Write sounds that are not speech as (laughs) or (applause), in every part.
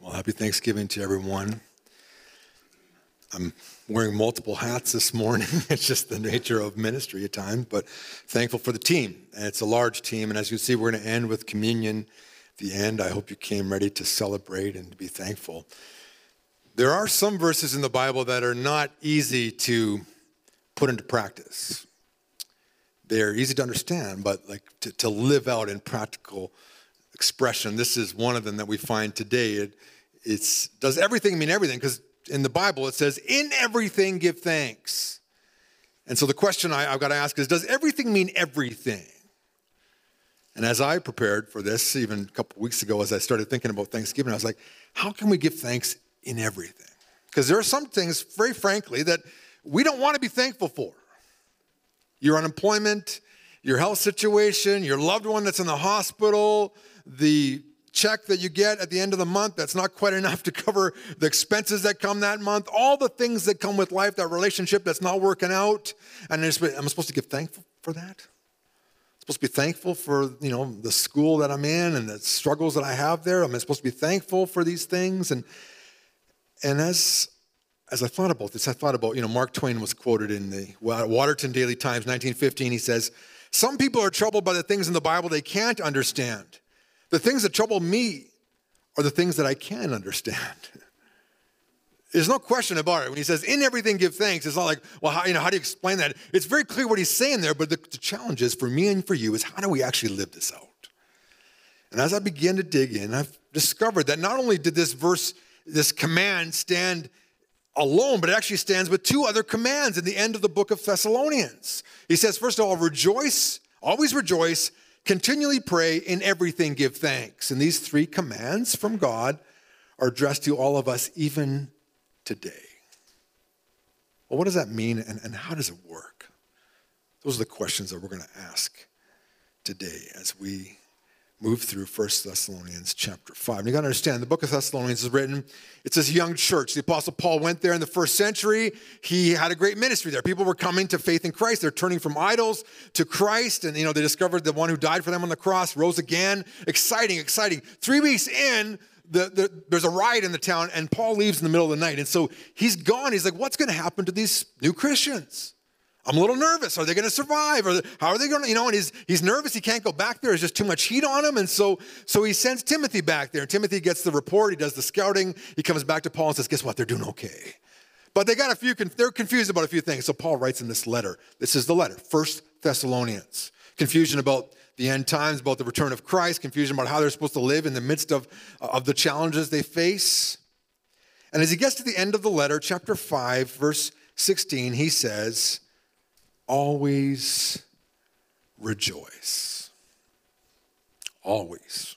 Well, happy Thanksgiving to everyone. I'm wearing multiple hats this morning. (laughs) it's just the nature of ministry at times, but thankful for the team. And it's a large team. And as you see, we're going to end with communion. The end, I hope you came ready to celebrate and to be thankful. There are some verses in the Bible that are not easy to put into practice. They're easy to understand, but like to, to live out in practical expression. This is one of them that we find today. It it's, does everything mean everything? Because in the Bible it says, in everything give thanks. And so the question I, have got to ask is, does everything mean everything? And as I prepared for this, even a couple weeks ago, as I started thinking about Thanksgiving, I was like, how can we give thanks in everything? Because there are some things, very frankly, that we don't want to be thankful for. Your unemployment, your health situation, your loved one that's in the hospital, the check that you get at the end of the month that's not quite enough to cover the expenses that come that month, all the things that come with life, that relationship that's not working out. And I'm supposed to give thankful for that? I'm supposed to be thankful for, you know, the school that I'm in and the struggles that I have there. I'm supposed to be thankful for these things. And and as as I thought about this, I thought about, you know, Mark Twain was quoted in the Watertown Daily Times, 1915. He says, Some people are troubled by the things in the Bible they can't understand. The things that trouble me are the things that I can understand. (laughs) There's no question about it. When he says, in everything give thanks, it's not like, well, how, you know, how do you explain that? It's very clear what he's saying there, but the, the challenge is for me and for you is how do we actually live this out? And as I began to dig in, I've discovered that not only did this verse, this command stand alone, but it actually stands with two other commands in the end of the book of Thessalonians. He says, first of all, rejoice, always rejoice, Continually pray, in everything give thanks. And these three commands from God are addressed to all of us even today. Well, what does that mean and, and how does it work? Those are the questions that we're going to ask today as we move through 1 Thessalonians chapter 5. And you got to understand, the book of Thessalonians is written, it's this young church. The Apostle Paul went there in the first century. He had a great ministry there. People were coming to faith in Christ. They're turning from idols to Christ. And, you know, they discovered the one who died for them on the cross rose again. Exciting, exciting. Three weeks in, the, the, there's a riot in the town, and Paul leaves in the middle of the night. And so he's gone. He's like, what's going to happen to these new Christians? I'm a little nervous. Are they going to survive? Or how are they going to, you know, and he's, he's nervous. He can't go back there. There's just too much heat on him. And so, so he sends Timothy back there. And Timothy gets the report. He does the scouting. He comes back to Paul and says, guess what? They're doing okay. But they got a few, they're confused about a few things. So Paul writes in this letter. This is the letter, First Thessalonians. Confusion about the end times, about the return of Christ, confusion about how they're supposed to live in the midst of, of the challenges they face. And as he gets to the end of the letter, chapter 5, verse 16, he says, always rejoice. Always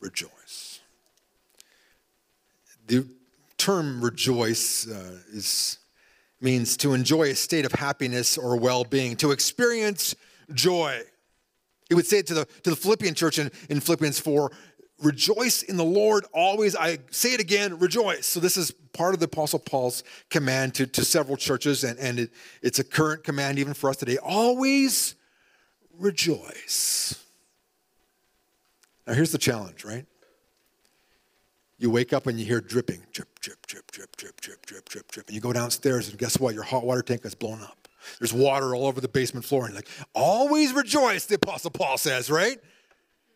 rejoice. The term rejoice uh, is, means to enjoy a state of happiness or well being, to experience joy. He would say it to the, to the Philippian church in, in Philippians 4 rejoice in the Lord always. I say it again, rejoice. So, this is part of the Apostle Paul's command to, to several churches, and, and it, it's a current command even for us today. Always rejoice. Now, here's the challenge, right? You wake up and you hear dripping, drip, drip, drip, drip, drip, drip, drip, drip, drip. And you go downstairs, and guess what? Your hot water tank is blown up. There's water all over the basement floor. And like, always rejoice, the Apostle Paul says, right?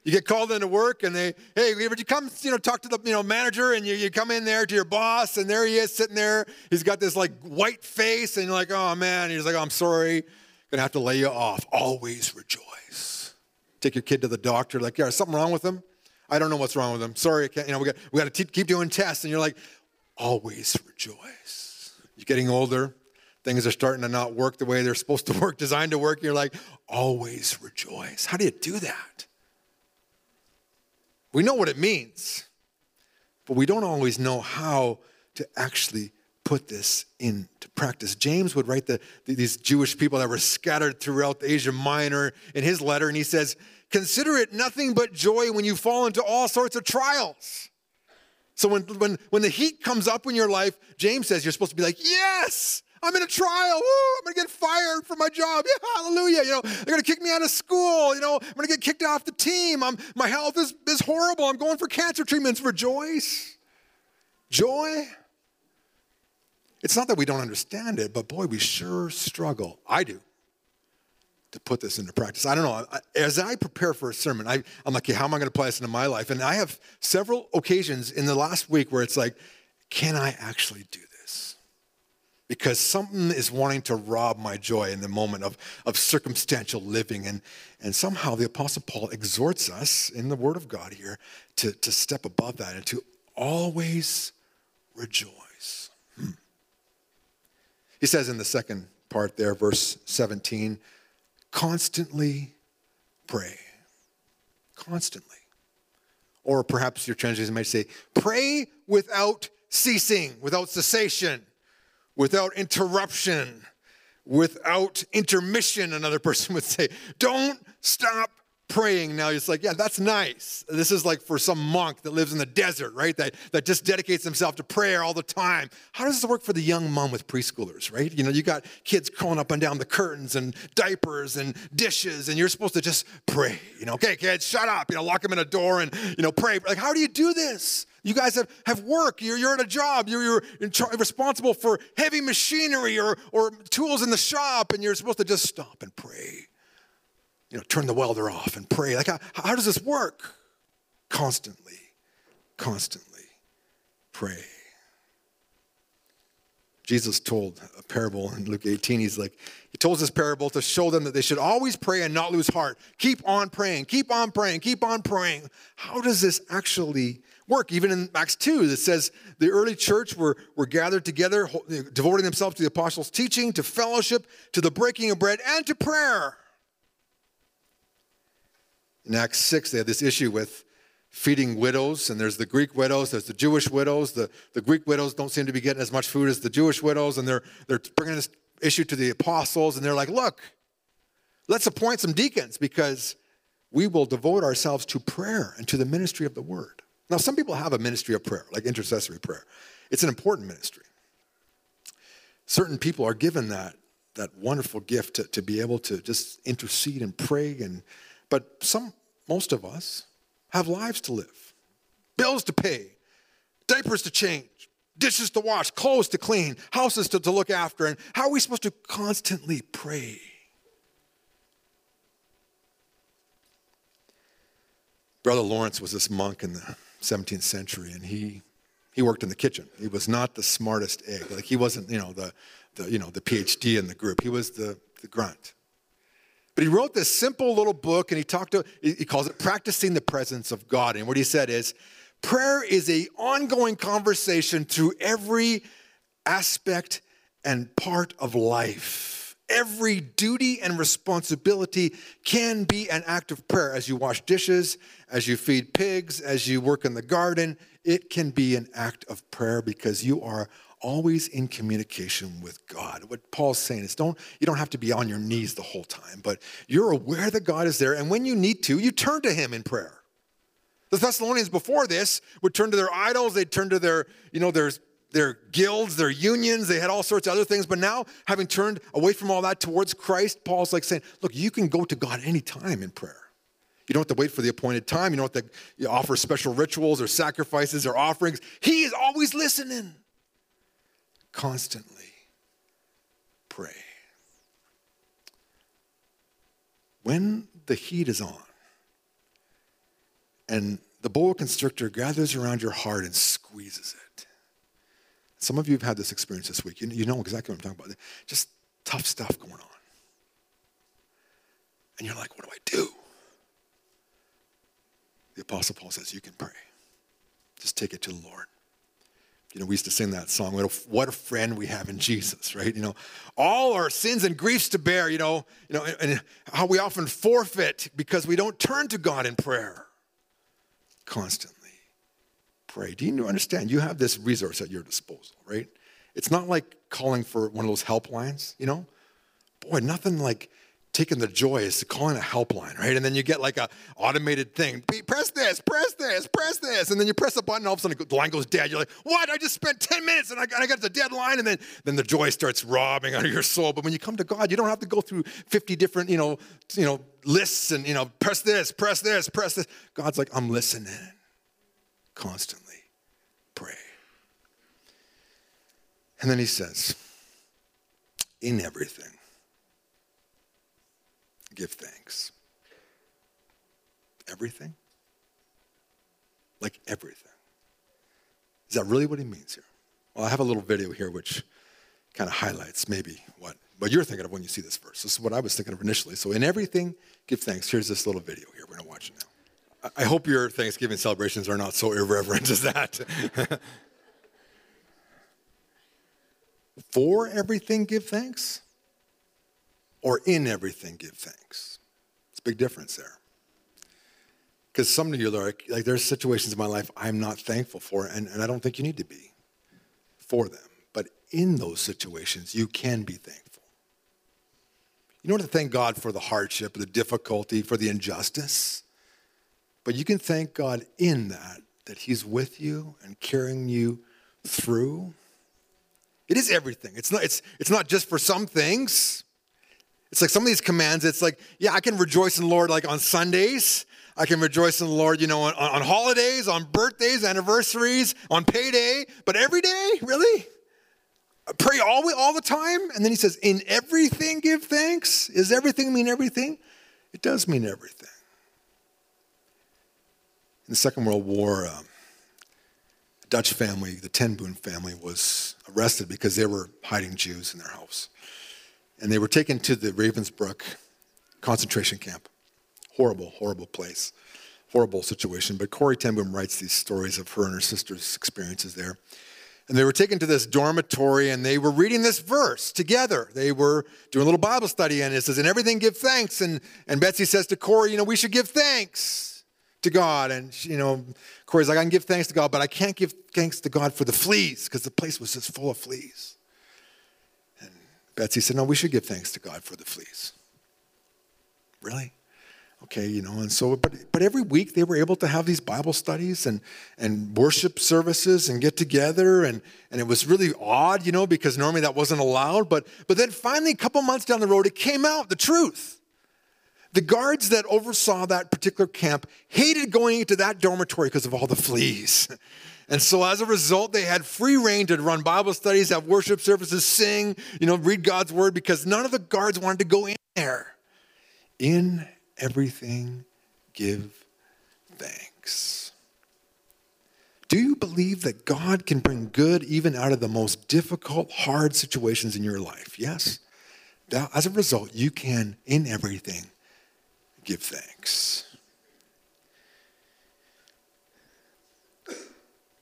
You get called into work and they, hey, would you come, you know, talk to the, you know, manager and you, you come in there to your boss and there he is sitting there. He's got this like white face and you're like, oh man. He's like, oh, I'm sorry. Gonna have to lay you off. Always rejoice. Take your kid to the doctor. Like, yeah, something wrong with him? I don't know what's wrong with him. Sorry, I can't, you know, we got, we got to keep doing tests. And you're like, always rejoice. You're getting older. Things are starting to not work the way they're supposed to work, designed to work. You're like, always rejoice. How do you do that? We know what it means, but we don't always know how to actually put this into practice. James would write the, these Jewish people that were scattered throughout Asia Minor in his letter, and he says, Consider it nothing but joy when you fall into all sorts of trials. So when, when, when the heat comes up in your life, James says you're supposed to be like, Yes, I'm in a trial. I'm going to get fired from my job. Yeah, hallelujah. You know, they're going to kick me out of school. You know, I'm going to get kicked off the team. I'm, my health is, is horrible. I'm going for cancer treatments. Rejoice. Joy. Joy? It's not that we don't understand it, but boy, we sure struggle. I do to put this into practice. I don't know. As I prepare for a sermon, I, am like, how am I going to apply this into my life? And I have several occasions in the last week where it's like, can I actually do this? Because something is wanting to rob my joy in the moment of, of circumstantial living. And, and somehow the Apostle Paul exhorts us in the Word of God here to, to step above that and to always rejoice. Hmm. He says in the second part there, verse 17, constantly pray. Constantly. Or perhaps your translation might say, pray without ceasing, without cessation, without interruption, without intermission, another (laughs) person would say. Don't stop praying. Now it's like yeah that's nice. This is like for some monk that lives in the desert right? That, that just dedicates himself to prayer all the time. How does this work for the young mom with preschoolers right? You know you got kids crawling up and down the curtains and diapers and dishes and you're supposed to just pray you know? Okay kids shut up. You know lock them in a door and you know pray. Like how do you do this you guys have, have work you're, you're at a job you're, you're responsible for heavy machinery or, or tools in the shop and you're supposed to just stop and pray you know, turn the welder off and pray. Like, how, how does this work? Constantly, constantly pray. Jesus told a parable in Luke 18. He's like, he told this parable to show them that they should always pray and not lose heart. Keep on praying, keep on praying, keep on praying. How does this actually work? Even in Acts 2, it says the early church were, were gathered together, devoting themselves to the apostles' teaching, to fellowship, to the breaking of bread, and to prayer. In Acts 6, they had this issue with feeding widows, and there's the Greek widows, there's the Jewish widows. The, the Greek widows don't seem to be getting as much food as the Jewish widows, and they're, they're bringing this issue to the apostles, and they're like, look, let's appoint some deacons because we will devote ourselves to prayer and to the ministry of the word. Now, some people have a ministry of prayer, like intercessory prayer. It's an important ministry. Certain people are given that, that wonderful gift to, to be able to just intercede and pray and but some, most of us, have lives to live, bills to pay, diapers to change, dishes to wash, clothes to clean, houses to, to look after. And how are we supposed to constantly pray? Brother Lawrence was this monk in the 17th century, and he he worked in the kitchen. He was not the smartest egg. Like he wasn't, you know, the, the you know the PhD in the group. He was the, the grunt. But he wrote this simple little book and he talked to, he calls it Practicing the Presence of God. And what he said is, prayer is a ongoing conversation through every aspect and part of life. Every duty and responsibility can be an act of prayer. As you wash dishes, as you feed pigs, as you work in the garden, it can be an act of prayer because you are always in communication with God. What Paul's saying is don't you don't have to be on your knees the whole time, but you're aware that God is there and when you need to, you turn to him in prayer. The Thessalonians before this would turn to their idols, they'd turn to their, you know, their their guilds, their unions, they had all sorts of other things. But now, having turned away from all that towards Christ, Paul's like saying, Look, you can go to God anytime in prayer. You don't have to wait for the appointed time. You don't have to offer special rituals or sacrifices or offerings. He is always listening constantly pray. When the heat is on and the boa constrictor gathers around your heart and squeezes it. Some of you have had this experience this week. You, know exactly what I'm talking about. Just tough stuff going on. And you're like, what do I do? The Apostle Paul says, you can pray. Just take it to the Lord. You know, we used to sing that song, what a, what a friend we have in Jesus, right? You know, all our sins and griefs to bear, you know, you know, and, and how we often forfeit because we don't turn to God in prayer constantly. Pray. Do you understand? You have this resource at your disposal, right? It's not like calling for one of those helplines, you know? Boy, nothing like taking the joy is calling a helpline, right? And then you get like a automated thing. Press this, press this, press this. And then you press a button, all of a sudden the line goes dead. You're like, what? I just spent 10 minutes and I got, I got the deadline. And then, then the joy starts robbing (laughs) out of your soul. But when you come to God, you don't have to go through 50 different, you know, you know, lists and, you know, press this, press this, press this. God's like, I'm listening constantly. Pray. And then he says, in everything give thanks. Everything? Like everything. Is that really what he means here? Well, I have a little video here which kind of highlights maybe what, what you're thinking of when you see this verse. This is what I was thinking of initially. So, in everything, give thanks. Here's this little video here. We're going to watch it now. I hope your Thanksgiving celebrations are not so irreverent as that. For everything, give thanks or in everything give thanks. It's a big difference there. Because some of you are like, like, there's situations in my life I'm not thankful for, and, and I don't think you need to be for them. But in those situations, you can be thankful. You don't to thank God for the hardship, the difficulty, for the injustice, but you can thank God in that, that He's with you and carrying you through. It is everything. It's not, it's, it's not just for some things. It's like some of these commands, it's like, yeah, I can rejoice in the Lord like on Sundays. I can rejoice in the Lord, you know, on, on holidays, on birthdays, anniversaries, on payday, but every day, really? Pray all, all the time? And then he says, in everything give thanks. Does everything mean everything? It does mean everything. In the Second World War, a Dutch family, the Ten Boom family, was arrested because they were hiding Jews in their house and they were taken to the Ravensbrück concentration camp. Horrible, horrible place, horrible situation. But Corrie ten Boom writes these stories of her and her sister's experiences there. And they were taken to this dormitory and they were reading this verse together. They were doing a little Bible study and it says, In everything give thanks. And, and Betsy says to Corrie, You know, we should give thanks to God. And, she, you know, Corrie's like, I can give thanks to God, but I can't give thanks to God for the fleas because the place was just full of fleas. And Betsy said, No, we should give thanks to God for the fleas. Really? Okay, you know, and so, but, but every week they were able to have these Bible studies and, and worship services and get together. And, and it was really odd, you know, because normally that wasn't allowed. But, but then finally, a couple months down the road, it came out the truth. The guards that oversaw that particular camp hated going into that dormitory because of all the fleas. (laughs) And so as a result, they had free reign to run Bible studies, have worship services, sing, you know, read God's word because none of the guards wanted to go in there. In everything, give thanks. Do you believe that God can bring good even out of the most difficult, hard situations in your life? Yes. As a result, you can, in everything, give thanks.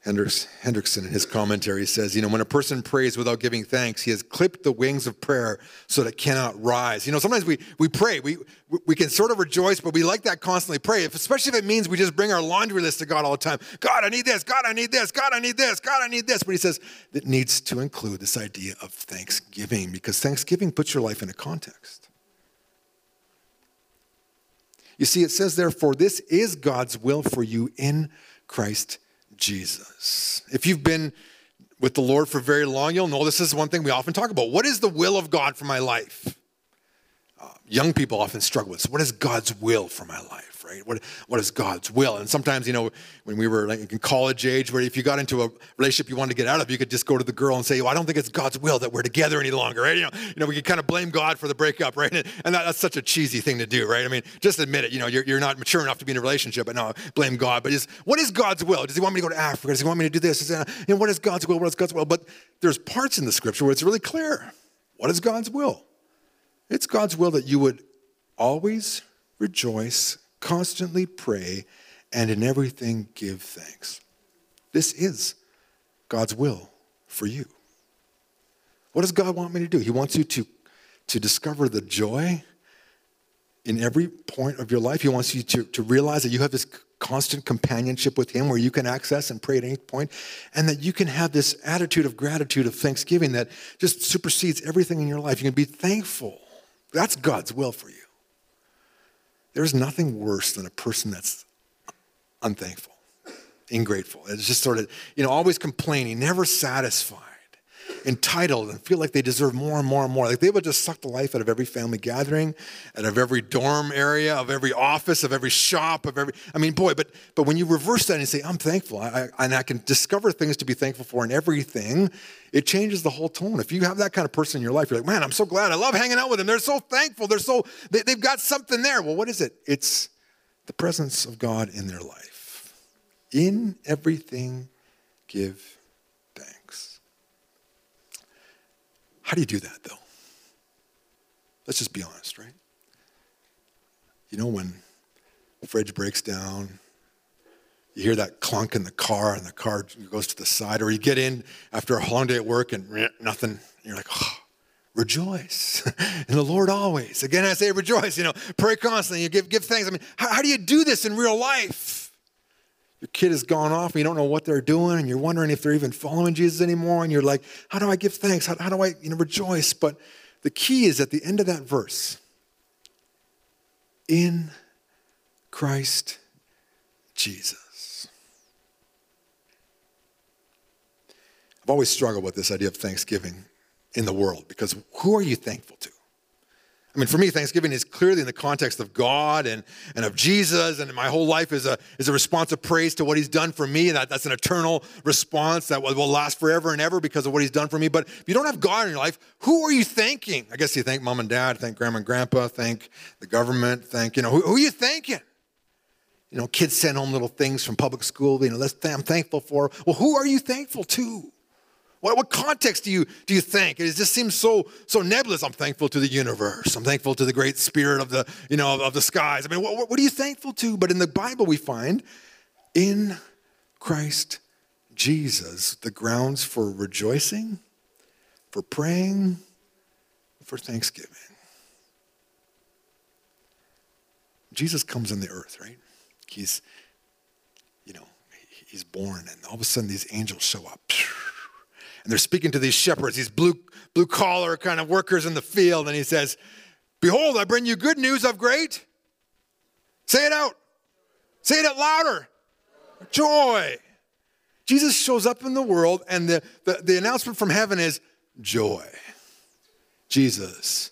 Hendriksen in his commentary says, you know, when a person prays without giving thanks, he has clipped the wings of prayer so that it cannot rise. You know, sometimes we, we pray, we, we can sort of rejoice, but we like that constantly pray, especially if it means we just bring our laundry list to God all the time. God, I need this. God, I need this. God, I need this. God, I need this. But he says it needs to include this idea of thanksgiving because thanksgiving puts your life in a context. You see, it says, therefore, this is God's will for you in Christ Jesus. If you've been with the Lord for very long, you'll know this is one thing we often talk about. What is the will of God for my life? Uh, young people often struggle with this. What is God's will for my life? Right? What, what is God's will? And sometimes, you know, when we were like in college age, where if you got into a relationship you wanted to get out of, you could just go to the girl and say, well, I don't think it's God's will that we're together any longer, right? You know, you know we could kind of blame God for the breakup, right? And, and that, that's such a cheesy thing to do, right? I mean, just admit it. You know, you're, you're not mature enough to be in a relationship, but no, blame God. But what is God's will? Does he want me to go to Africa? Does he want me to do this? Is, you know, what is God's will? What is God's will? But there's parts in the scripture where it's really clear. What is God's will? It's God's will that you would always rejoice constantly pray, and in everything give thanks. This is God's will for you. What does God want me to do? He wants you to, to discover the joy in every point of your life. He wants you to, to realize that you have this constant companionship with Him where you can access and pray at any point, and that you can have this attitude of gratitude, of thanksgiving that just supersedes everything in your life. You can be thankful. That's God's will for you. There's nothing worse than a person that's unthankful, ingrateful. It's just sort of, you know, always complaining, never satisfied entitled and feel like they deserve more and more and more. Like they would just suck the life out of every family gathering, out of every dorm area, of every office, of every shop, of every. I mean, boy, but but when you reverse that and say, I'm thankful, I, I, and I can discover things to be thankful for in everything, it changes the whole tone. If you have that kind of person in your life, you're like, man, I'm so glad. I love hanging out with them. They're so thankful. They're so they, they've got something there. Well, what is it? It's the presence of God in their life. In everything, give How do you do that, though? Let's just be honest, right? You know, when the fridge breaks down, you hear that clunk in the car, and the car goes to the side, or you get in after a long day at work and nothing. And you're like, oh, rejoice (laughs) in the Lord always. Again, I say rejoice. You know, pray constantly. You give give thanks. I mean, how, how do you do this in real life? Your kid has gone off and you don't know what they're doing and you're wondering if they're even following Jesus anymore and you're like, how do I give thanks? How, how do I you know, rejoice? But the key is at the end of that verse in Christ Jesus. I've always struggled with this idea of thanksgiving in the world because who are you thankful to? I mean, for me, Thanksgiving is clearly in the context of God and, and of Jesus, and my whole life is a, is a response of praise to what He's done for me. That, that's an eternal response that will, will last forever and ever because of what He's done for me. But if you don't have God in your life, who are you thanking? I guess you thank mom and dad, thank grandma and grandpa, thank the government, thank, you know, who, who are you thanking? You know, kids send home little things from public school, you know, I'm thankful for. Well, who are you thankful to? What, what context do you, do you think? It just seems so, so nebulous. I'm thankful to the universe. I'm thankful to the great spirit of the, you know, of, of the skies. I mean, what, what are you thankful to? But in the Bible, we find in Christ Jesus the grounds for rejoicing, for praying, for thanksgiving. Jesus comes in the earth, right? He's, you know, he's born, and all of a sudden these angels show up and they're speaking to these shepherds, these blue, blue collar kind of workers in the field. And he says, Behold, I bring you good news of great. Say it out. Say it out louder. Joy. Jesus shows up in the world, and the, the, the announcement from heaven is joy. Jesus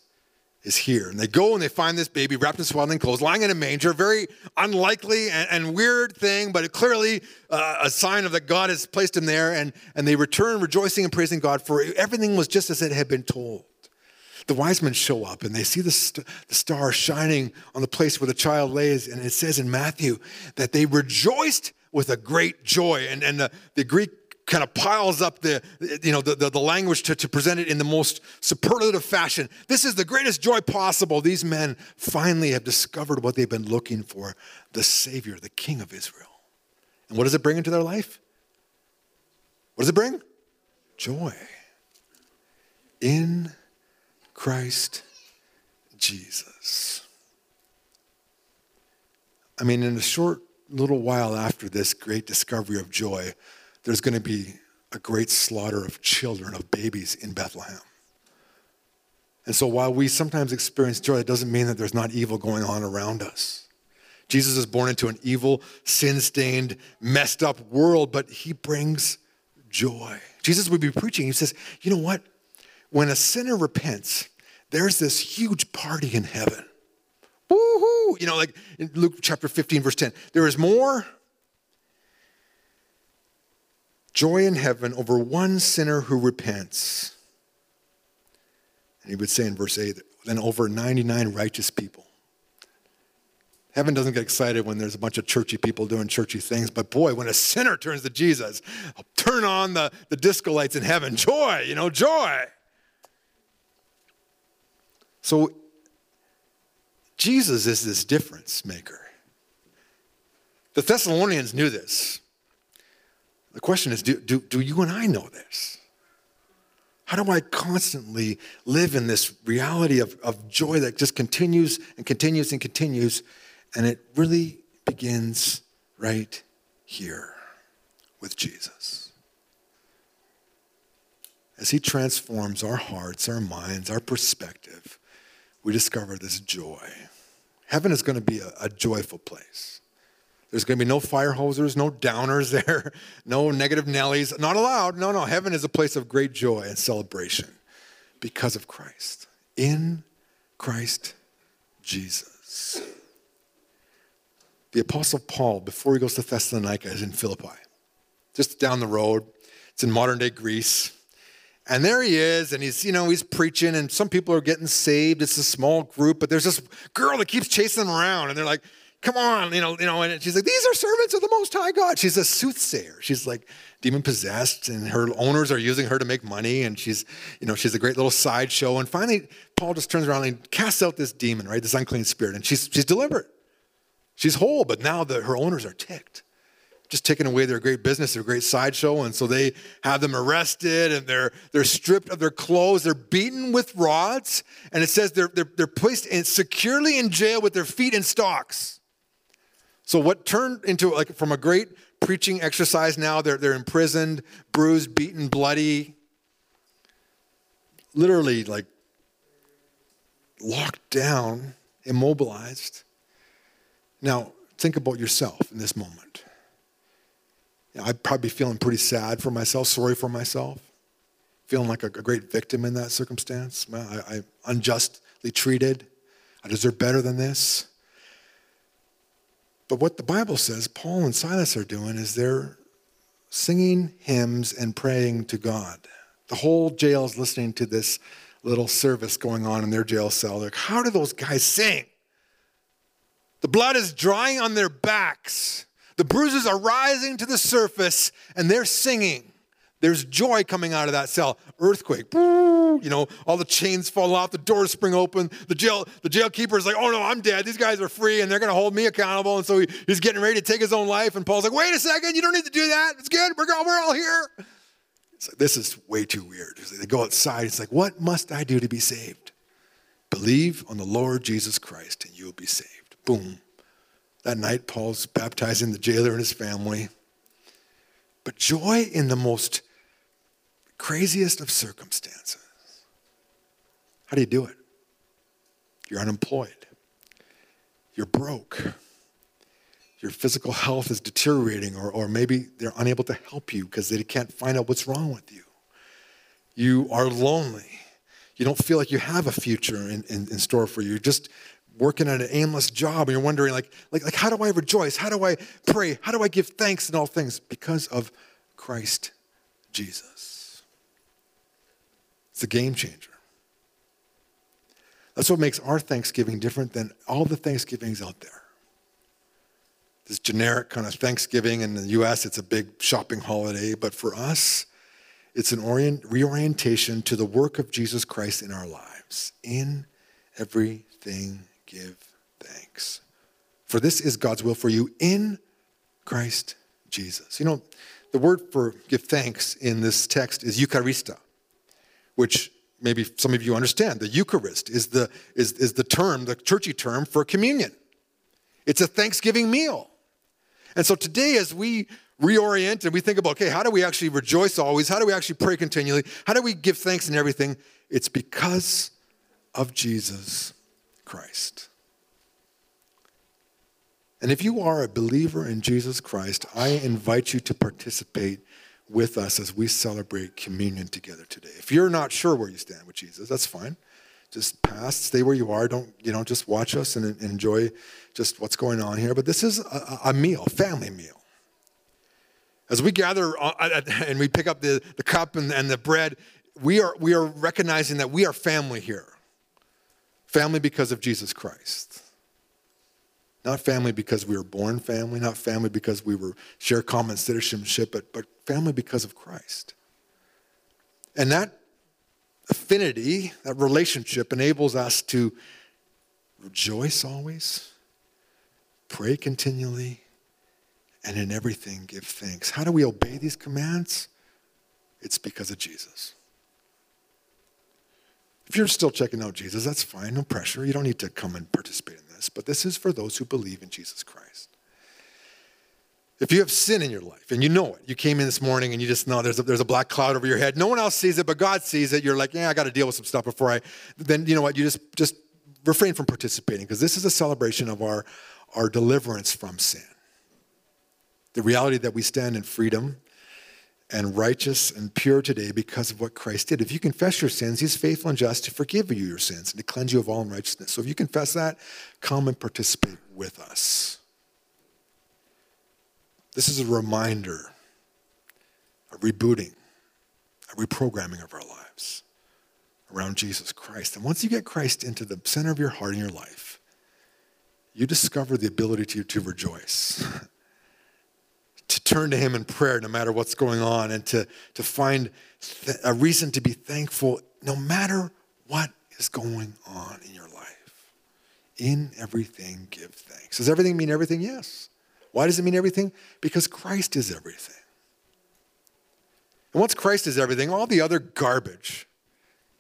is here. And they go and they find this baby wrapped in swaddling clothes, lying in a manger. Very unlikely and, and weird thing, but clearly uh, a sign of that God has placed him there. And, and they return rejoicing and praising God for everything was just as it had been told. The wise men show up and they see the, st- the star shining on the place where the child lays. And it says in Matthew that they rejoiced with a great joy. And, and the, the Greek kind of piles up the, you know, the, the, the, language to, to present it in the most superlative fashion. This is the greatest joy possible. These men finally have discovered what they've been looking for the Savior, the King of Israel. And what does it bring into their life? What does it bring? Joy. In Christ Jesus. I mean, in a short little while after this great discovery of joy, there's going to be a great slaughter of children, of babies in Bethlehem. And so while we sometimes experience joy, it doesn't mean that there's not evil going on around us. Jesus is born into an evil, sin stained, messed up world, but he brings joy. Jesus would be preaching. He says, You know what? When a sinner repents, there's this huge party in heaven. Woohoo! You know, like in Luke chapter 15, verse 10, there is more joy in heaven over one sinner who repents. And he would say in verse 8, then over 99 righteous people. Heaven doesn't get excited when there's a bunch of churchy people doing churchy things, but boy, when a sinner turns to Jesus, I'll turn on the, the disco lights in heaven. Joy, you know, joy. So Jesus is this difference maker. The Thessalonians knew this. The question is do, do, do you and I know this? How do I constantly live in this reality of, of joy that just continues and continues and continues? And it really begins right here with Jesus. As he transforms our hearts, our minds, our perspective, we discover this joy Heaven is going to be a, a joyful place. There's going to be no fire hosers, no downers there, (laughs) no negative Nellies. Not allowed. No, no. Heaven is a place of great joy and celebration because of Christ. In Christ Jesus. The Apostle Paul, before he goes to Thessalonica, is in Philippi, just down the road. It's in modern day Greece. And there he is, and he's, you know, he's preaching, and some people are getting saved. It's a small group, but there's this girl that keeps chasing them around, and they're like, come on, you know, you know, and she's like, these are servants of the Most High God. She's a soothsayer. She's like demon possessed, and her owners are using her to make money, and she's, you know, she's a great little sideshow. And finally, Paul just turns around and casts out this demon, right, this unclean spirit, and she's she's delivered. She's whole, but now the, her owners are ticked just taking away their great business, their great sideshow. And so they have them arrested and they're, they're stripped of their clothes. They're beaten with rods. And it says they're, they're, they're placed in, securely in jail with their feet in stocks. So what turned into like from a great preaching exercise now, they're, they're imprisoned, bruised, beaten, bloody, literally like locked down, immobilized. Now, think about yourself in this moment. I'd probably be feeling pretty sad for myself, sorry for myself, feeling like a, a great victim in that circumstance. I, I unjustly treated. I deserve better than this. But what the Bible says Paul and Silas are doing is they're singing hymns and praying to God. The whole jail is listening to this little service going on in their jail cell. They're like, how do those guys sing? The blood is drying on their backs. The bruises are rising to the surface and they're singing. There's joy coming out of that cell. Earthquake, you know, all the chains fall off, the doors spring open. The jail, the jail keeper is like, oh no, I'm dead. These guys are free and they're going to hold me accountable. And so he, he's getting ready to take his own life. And Paul's like, wait a second, you don't need to do that. It's good. We're, all, we're all here. Like, this is way too weird. They go outside. It's like, what must I do to be saved? Believe on the Lord Jesus Christ and you will be saved. Boom. That night, Paul's baptizing the jailer and his family. But joy in the most craziest of circumstances. How do you do it? You're unemployed. You're broke. Your physical health is deteriorating, or, or maybe they're unable to help you because they can't find out what's wrong with you. You are lonely. You don't feel like you have a future in, in, in store for you. You're just working at an aimless job and you're wondering like, like, like how do I rejoice? How do I pray? How do I give thanks in all things? Because of Christ Jesus. It's a game changer. That's what makes our Thanksgiving different than all the Thanksgivings out there. This generic kind of Thanksgiving in the US, it's a big shopping holiday, but for us, it's an orient, reorientation to the work of Jesus Christ in our lives, in everything give thanks. For this is God's will for you in Christ Jesus. You know, the word for give thanks in this text is Eucharista, which maybe some of you understand. The Eucharist is the, is, is the term, the churchy term for communion. It's a Thanksgiving meal. And so today, as we reorient and we think about, okay, how do we actually rejoice always? How do we actually pray continually? How do we give thanks in everything? It's because of Jesus Christ. And if you are a believer in Jesus Christ, I invite you to participate with us as we celebrate communion together today. If you're not sure where you stand with Jesus, that's fine. Just pass, stay where you are. Don't, you know, just watch us and enjoy just what's going on here. But this is a, a meal, family meal. As we gather uh, and we pick up the, the cup and, and the bread, we are, we are recognizing that we are family here. Family because of Jesus Christ. Not family because we were born family, not family because we were share common citizenship, but, but family because of Christ. And that affinity, that relationship enables us to rejoice always, pray continually, and in everything give thanks. How do we obey these commands? It's because of Jesus. If you're still checking out Jesus, that's fine, no pressure. You don't need to come and participate this. But this is for those who believe in Jesus Christ. If you have sin in your life and you know it, you came in this morning and you just know there's a, there's a black cloud over your head. No one else sees it, but God sees it. You're like, yeah, I got to deal with some stuff before I. Then you know what? You just just refrain from participating because this is a celebration of our, our deliverance from sin. The reality that we stand in freedom and righteous and pure today because of what Christ did. If you confess your sins, He's faithful and just to forgive you your sins and to cleanse you of all unrighteousness. So if you confess that, come and participate with us. This is a reminder, a rebooting, a reprogramming of our lives around Jesus Christ. And once you get Christ into the center of your heart and your life, you discover the ability to, to rejoice. (laughs) to turn to Him in prayer no matter what's going on, and to, to find th- a reason to be thankful no matter what is going on in your life. In everything, give thanks. Does everything mean everything? Yes. Why does it mean everything? Because Christ is everything. And once Christ is everything, all the other garbage,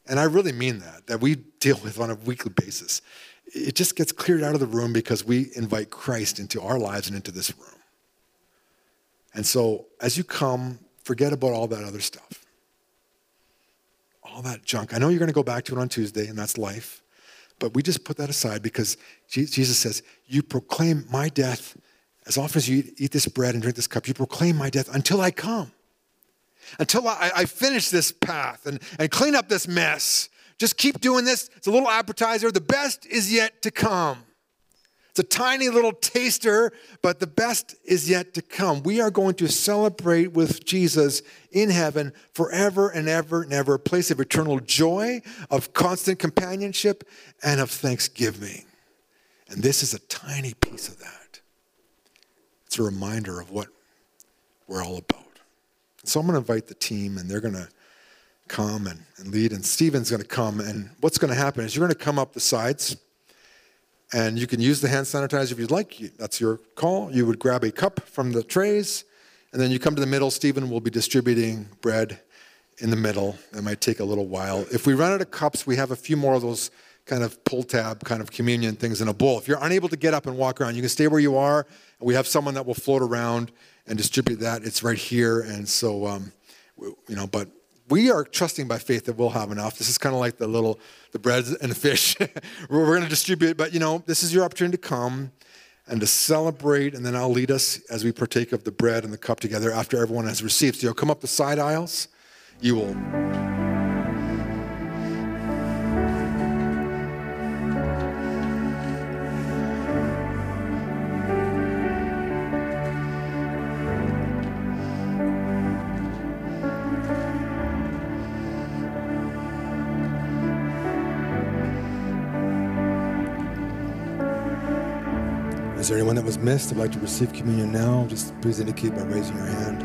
and I really mean that, that we deal with on a weekly basis, it just gets cleared out of the room because we invite Christ into our lives and into this room. And so as you come, forget about all that other stuff. All that junk. I know you're going to go back to it on Tuesday, and that's life. But we just put that aside because Jesus says, You proclaim my death as often as you eat this bread and drink this cup, you proclaim my death until I come. Until I, I finish this path and, and clean up this mess. Just keep doing this. It's a little appetizer. The best is yet to come. It's a tiny little taster, but the best is yet to come. We are going to celebrate with Jesus in heaven forever and ever and ever, a place of eternal joy, of constant companionship, and of thanksgiving. And this is a tiny piece of that. It's a reminder of what we're all about. So I'm going to invite the team, and they're going to come and, and lead, and Stephen's going to come. And what's going to happen is you're going to come up the sides. And you can use the hand sanitizer if you'd like. That's your call. You would grab a cup from the trays, and then you come to the middle. Stephen will be distributing bread in the middle. It might take a little while. If we run out of cups, we have a few more of those kind of pull tab kind of communion things in a bowl. If you're unable to get up and walk around, you can stay where you are. We have someone that will float around and distribute that. It's right here. And so, um, you know, but we are trusting by faith that we'll have enough. This is kind of like the little, the bread and the fish. (laughs) we're going to distribute, but you know, this is your opportunity to come and to celebrate. And then I'll lead us as we partake of the bread and the cup together after everyone has received. So you'll come up the side aisles. You will anyone that was missed would like to receive communion now? Just please indicate by raising your hand.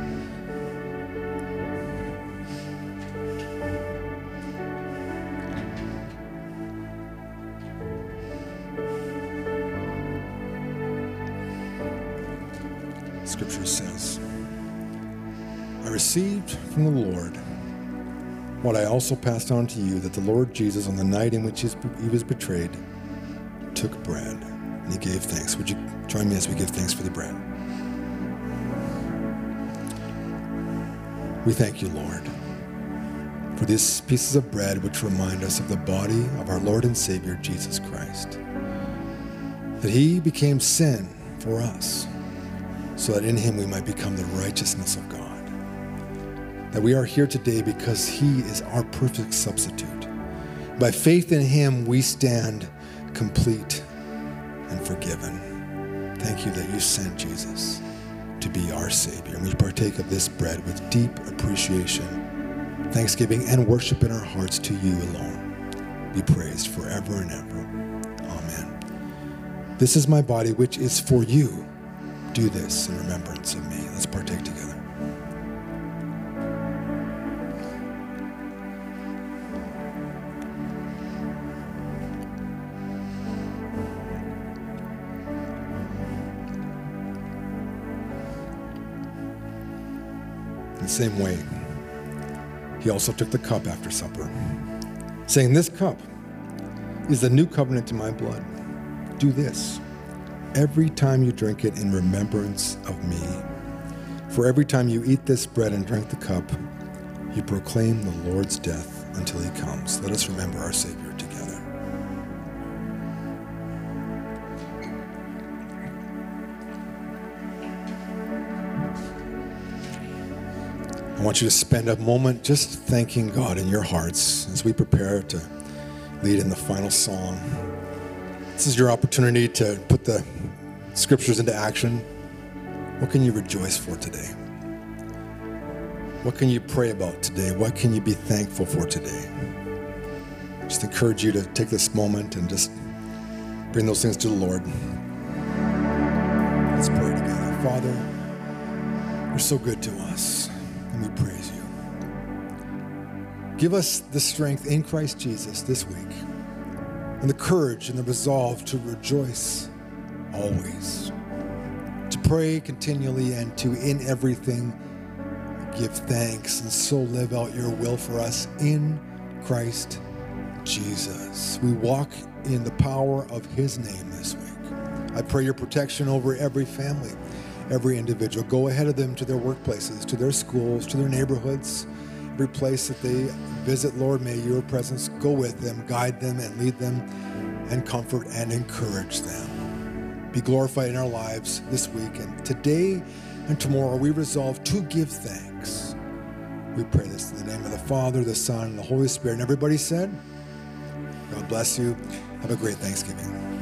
Scripture says, I received from the Lord what I also passed on to you that the Lord Jesus, on the night in which he was betrayed, took bread and he gave thanks. Would you join me as we give thanks for the bread? We thank you, Lord, for these pieces of bread which remind us of the body of our Lord and Savior, Jesus Christ. That he became sin for us, so that in him we might become the righteousness of God. That we are here today because he is our perfect substitute. By faith in him, we stand complete and forgiven. Thank you that you sent Jesus to be our Savior. And we partake of this bread with deep appreciation, thanksgiving, and worship in our hearts to you alone. Be praised forever and ever. Amen. This is my body, which is for you. Do this in remembrance of me. Let's partake together. Same way, he also took the cup after supper, saying, This cup is the new covenant in my blood. Do this every time you drink it in remembrance of me. For every time you eat this bread and drink the cup, you proclaim the Lord's death until he comes. Let us remember our Savior I want you to spend a moment just thanking God in your hearts as we prepare to lead in the final song. This is your opportunity to put the scriptures into action. What can you rejoice for today? What can you pray about today? What can you be thankful for today? Just encourage you to take this moment and just bring those things to the Lord. Let's pray together. Father, you're so good to us, and we praise you. Give us the strength in Christ Jesus this week, and the courage and the resolve to rejoice always, to pray continually, and to in everything give thanks, and so live out your will for us in Christ Jesus. We walk in the power of his name this week. I pray your protection over every family, every individual. Go ahead of them to their workplaces, to their schools, to their neighborhoods, every place that they visit, Lord. May your presence go with them, guide them, and lead them, and comfort and encourage them. Be glorified in our lives this week. And today and tomorrow, we resolve to give thanks. We pray this in the name of the Father, the Son, and the Holy Spirit. And everybody said, God bless you. Have a great Thanksgiving.